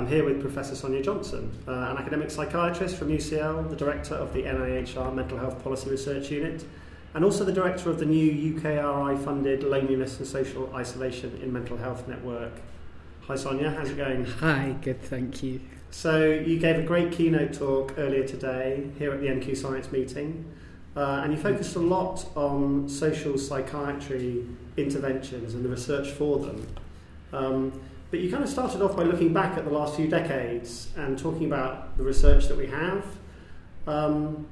I'm here with Professor Sonia Johnson, uh, an academic psychiatrist from UCL, the director of the NIHR Mental Health Policy Research Unit, and also the director of the new UKRI funded Loneliness and Social Isolation in Mental Health Network. Hi Sonia, how's it going? Hi, good, thank you. So, you gave a great keynote talk earlier today here at the MQ Science meeting, uh, and you focused a lot on social psychiatry interventions and the research for them. Um, but you kind of started off by looking back at the last few decades and talking about the research that we have. Um,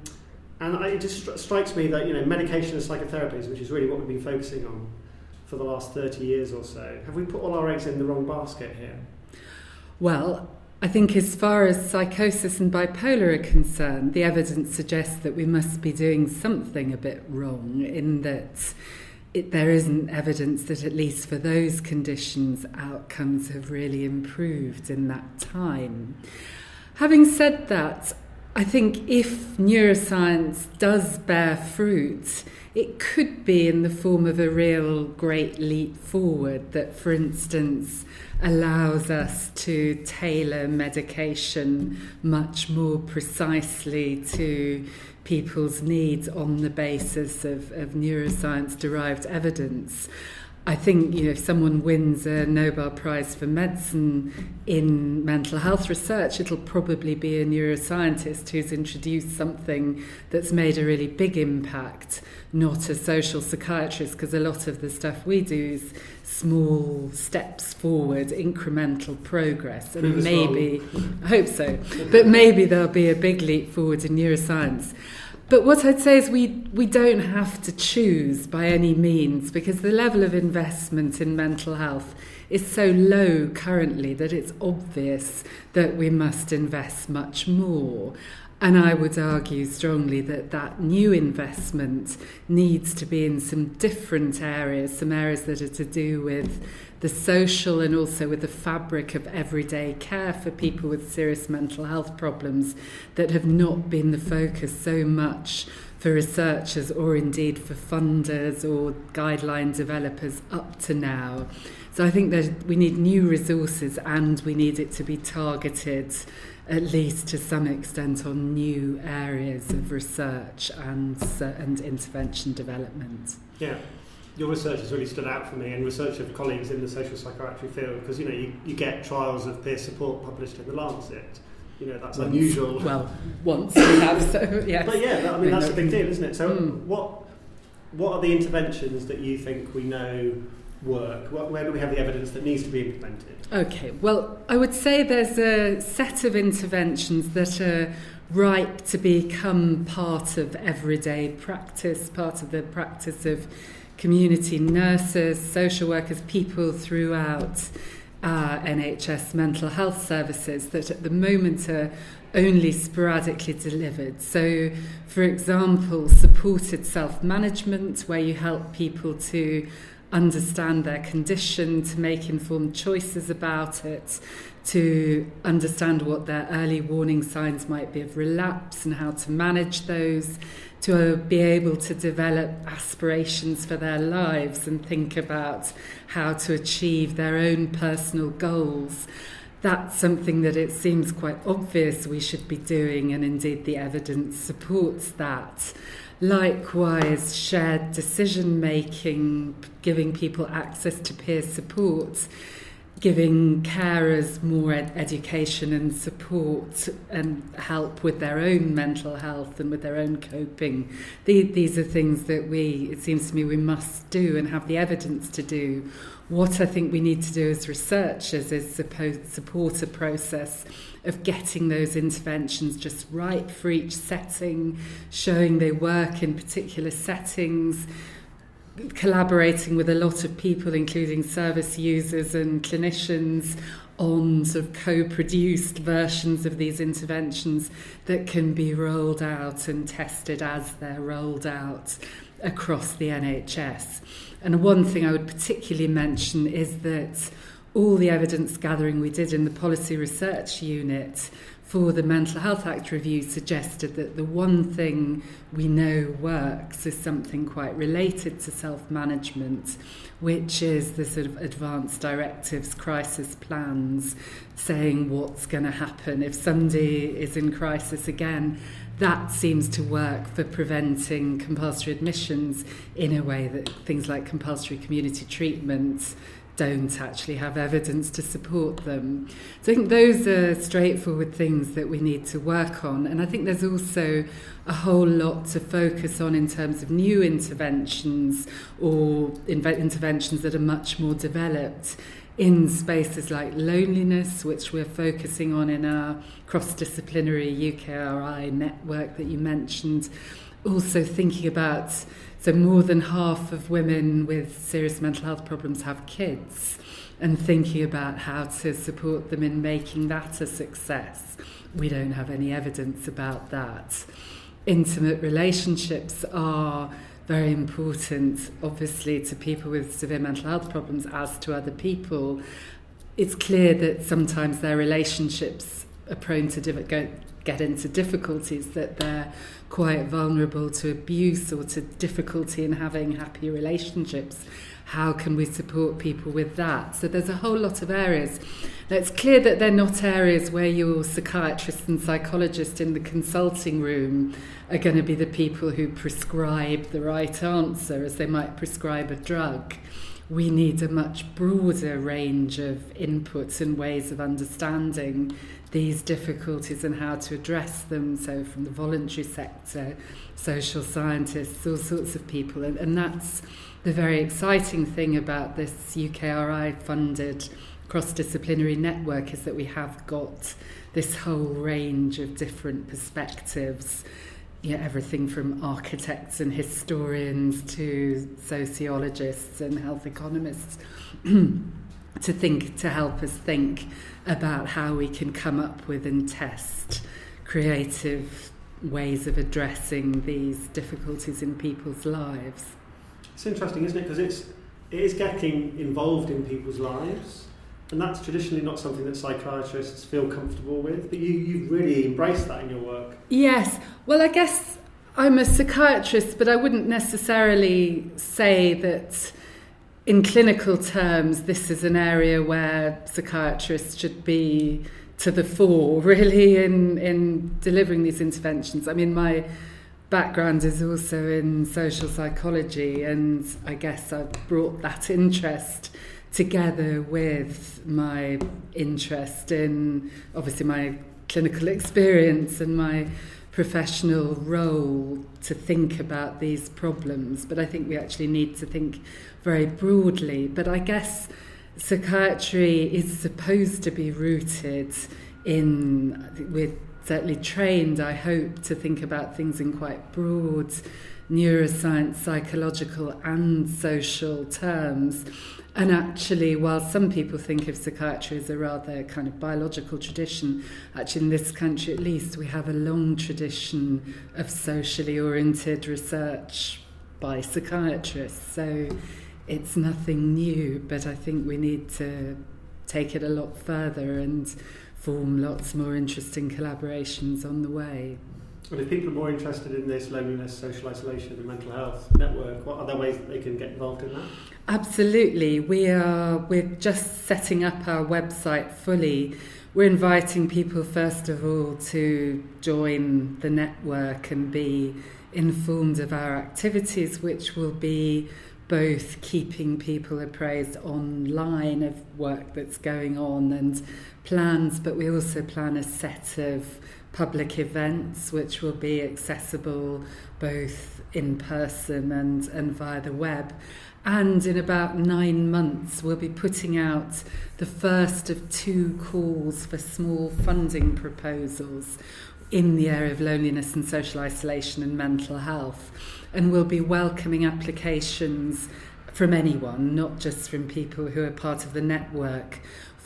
and I, it just strikes me that you know medication and psychotherapies, which is really what we've been focusing on for the last 30 years or so, have we put all our eggs in the wrong basket here? Well, I think as far as psychosis and bipolar are concerned, the evidence suggests that we must be doing something a bit wrong in that it, there isn't evidence that, at least for those conditions, outcomes have really improved in that time. Having said that, I think if neuroscience does bear fruit, it could be in the form of a real great leap forward that, for instance, allows us to tailor medication much more precisely to people's needs on the basis of, of neuroscience derived evidence. I think you know if someone wins a Nobel Prize for medicine in mental health research, it'll probably be a neuroscientist who's introduced something that's made a really big impact, not a social psychiatrist, because a lot of the stuff we do is small steps forward, incremental progress, and maybe I hope so, but maybe there'll be a big leap forward in neuroscience. But what I'd say is we, we don't have to choose by any means because the level of investment in mental health is so low currently that it's obvious that we must invest much more. And I would argue strongly that that new investment needs to be in some different areas, some areas that are to do with the social and also with the fabric of everyday care for people with serious mental health problems that have not been the focus so much for researchers or indeed for funders or guideline developers up to now. So I think that we need new resources and we need it to be targeted at least to some extent on new areas of research and, uh, and intervention development. Yeah. Your research has really stood out for me, and research of colleagues in the social psychiatry field, because you know you, you get trials of peer support published in the Lancet, you know that's once, unusual. Well, once we have, so yeah. But yeah, I mean that's a big deal, isn't it? So mm. what what are the interventions that you think we know work? Where do we have the evidence that needs to be implemented? Okay, well, I would say there's a set of interventions that are ripe to become part of everyday practice, part of the practice of community nurses, social workers, people throughout uh, NHS mental health services that at the moment are only sporadically delivered. So, for example, supported self management, where you help people to understand their condition, to make informed choices about it, to understand what their early warning signs might be of relapse and how to manage those, to be able to develop aspirations for their lives and think about how to achieve their own personal goals. That's something that it seems quite obvious we should be doing, and indeed the evidence supports that. Likewise, shared decision making, giving people access to peer support, giving carers more ed education and support and help with their own mental health and with their own coping. The these are things that we, it seems to me, we must do and have the evidence to do. What I think we need to do as researchers is support a process of getting those interventions just right for each setting, showing they work in particular settings collaborating with a lot of people, including service users and clinicians, on sort of co-produced versions of these interventions that can be rolled out and tested as they're rolled out across the NHS. And one thing I would particularly mention is that all the evidence gathering we did in the policy research unit for the Mental Health Act review suggested that the one thing we know works is something quite related to self management, which is the sort of advanced directives, crisis plans, saying what's going to happen if somebody is in crisis again. That seems to work for preventing compulsory admissions in a way that things like compulsory community treatment don't actually have evidence to support them. So I think those are straightforward things that we need to work on. And I think there's also a whole lot to focus on in terms of new interventions or inve- interventions that are much more developed in spaces like loneliness, which we're focusing on in our cross disciplinary UKRI network that you mentioned. Also, thinking about so, more than half of women with serious mental health problems have kids, and thinking about how to support them in making that a success. We don't have any evidence about that. Intimate relationships are very important, obviously, to people with severe mental health problems as to other people. It's clear that sometimes their relationships are prone to div- get into difficulties, that they're quite vulnerable to abuse or to difficulty in having happy relationships. How can we support people with that? So there's a whole lot of areas. It's clear that they're not areas where your psychiatrist and psychologist in the consulting room are going to be the people who prescribe the right answer as they might prescribe a drug we need a much broader range of inputs and ways of understanding these difficulties and how to address them. So, from the voluntary sector, social scientists, all sorts of people. And, and that's the very exciting thing about this UKRI funded cross disciplinary network is that we have got this whole range of different perspectives. Yeah, everything from architects and historians to sociologists and health economists to think to help us think about how we can come up with and test creative ways of addressing these difficulties in people's lives. It's interesting, isn't it? Because it's it is getting involved in people's lives, and that's traditionally not something that psychiatrists feel comfortable with. But you you really embrace that in your work. Yes. Well, I guess I'm a psychiatrist, but I wouldn't necessarily say that in clinical terms, this is an area where psychiatrists should be to the fore, really, in, in delivering these interventions. I mean, my background is also in social psychology, and I guess I've brought that interest together with my interest in obviously my clinical experience and my professional role to think about these problems. But I think we actually need to think very broadly. But I guess psychiatry is supposed to be rooted in, we're certainly trained, I hope, to think about things in quite broad neuroscience, psychological, and social terms. And actually, while some people think of psychiatry as a rather kind of biological tradition, actually, in this country at least, we have a long tradition of socially oriented research by psychiatrists. So it's nothing new, but I think we need to take it a lot further and form lots more interesting collaborations on the way. And if people are more interested in this loneliness, social isolation, and mental health network, what are other ways that they can get involved in that? Absolutely. We are we're just setting up our website fully. We're inviting people first of all to join the network and be informed of our activities, which will be both keeping people appraised online of work that's going on and plans, but we also plan a set of public events which will be accessible both in person and, and via the web. And in about nine months, we'll be putting out the first of two calls for small funding proposals in the area of loneliness and social isolation and mental health and we'll be welcoming applications from anyone, not just from people who are part of the network,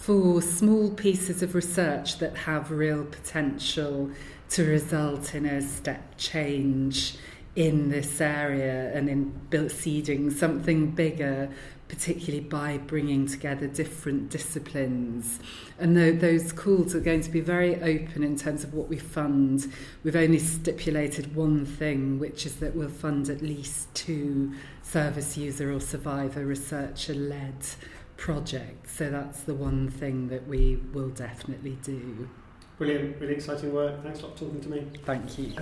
for small pieces of research that have real potential to result in a step change in this area and in seeding something bigger, particularly by bringing together different disciplines. And those calls are going to be very open in terms of what we fund. We've only stipulated one thing, which is that we'll fund at least two service user or survivor researcher led projects. So that's the one thing that we will definitely do. Brilliant, really exciting work. Thanks a lot for talking to me. Thank you.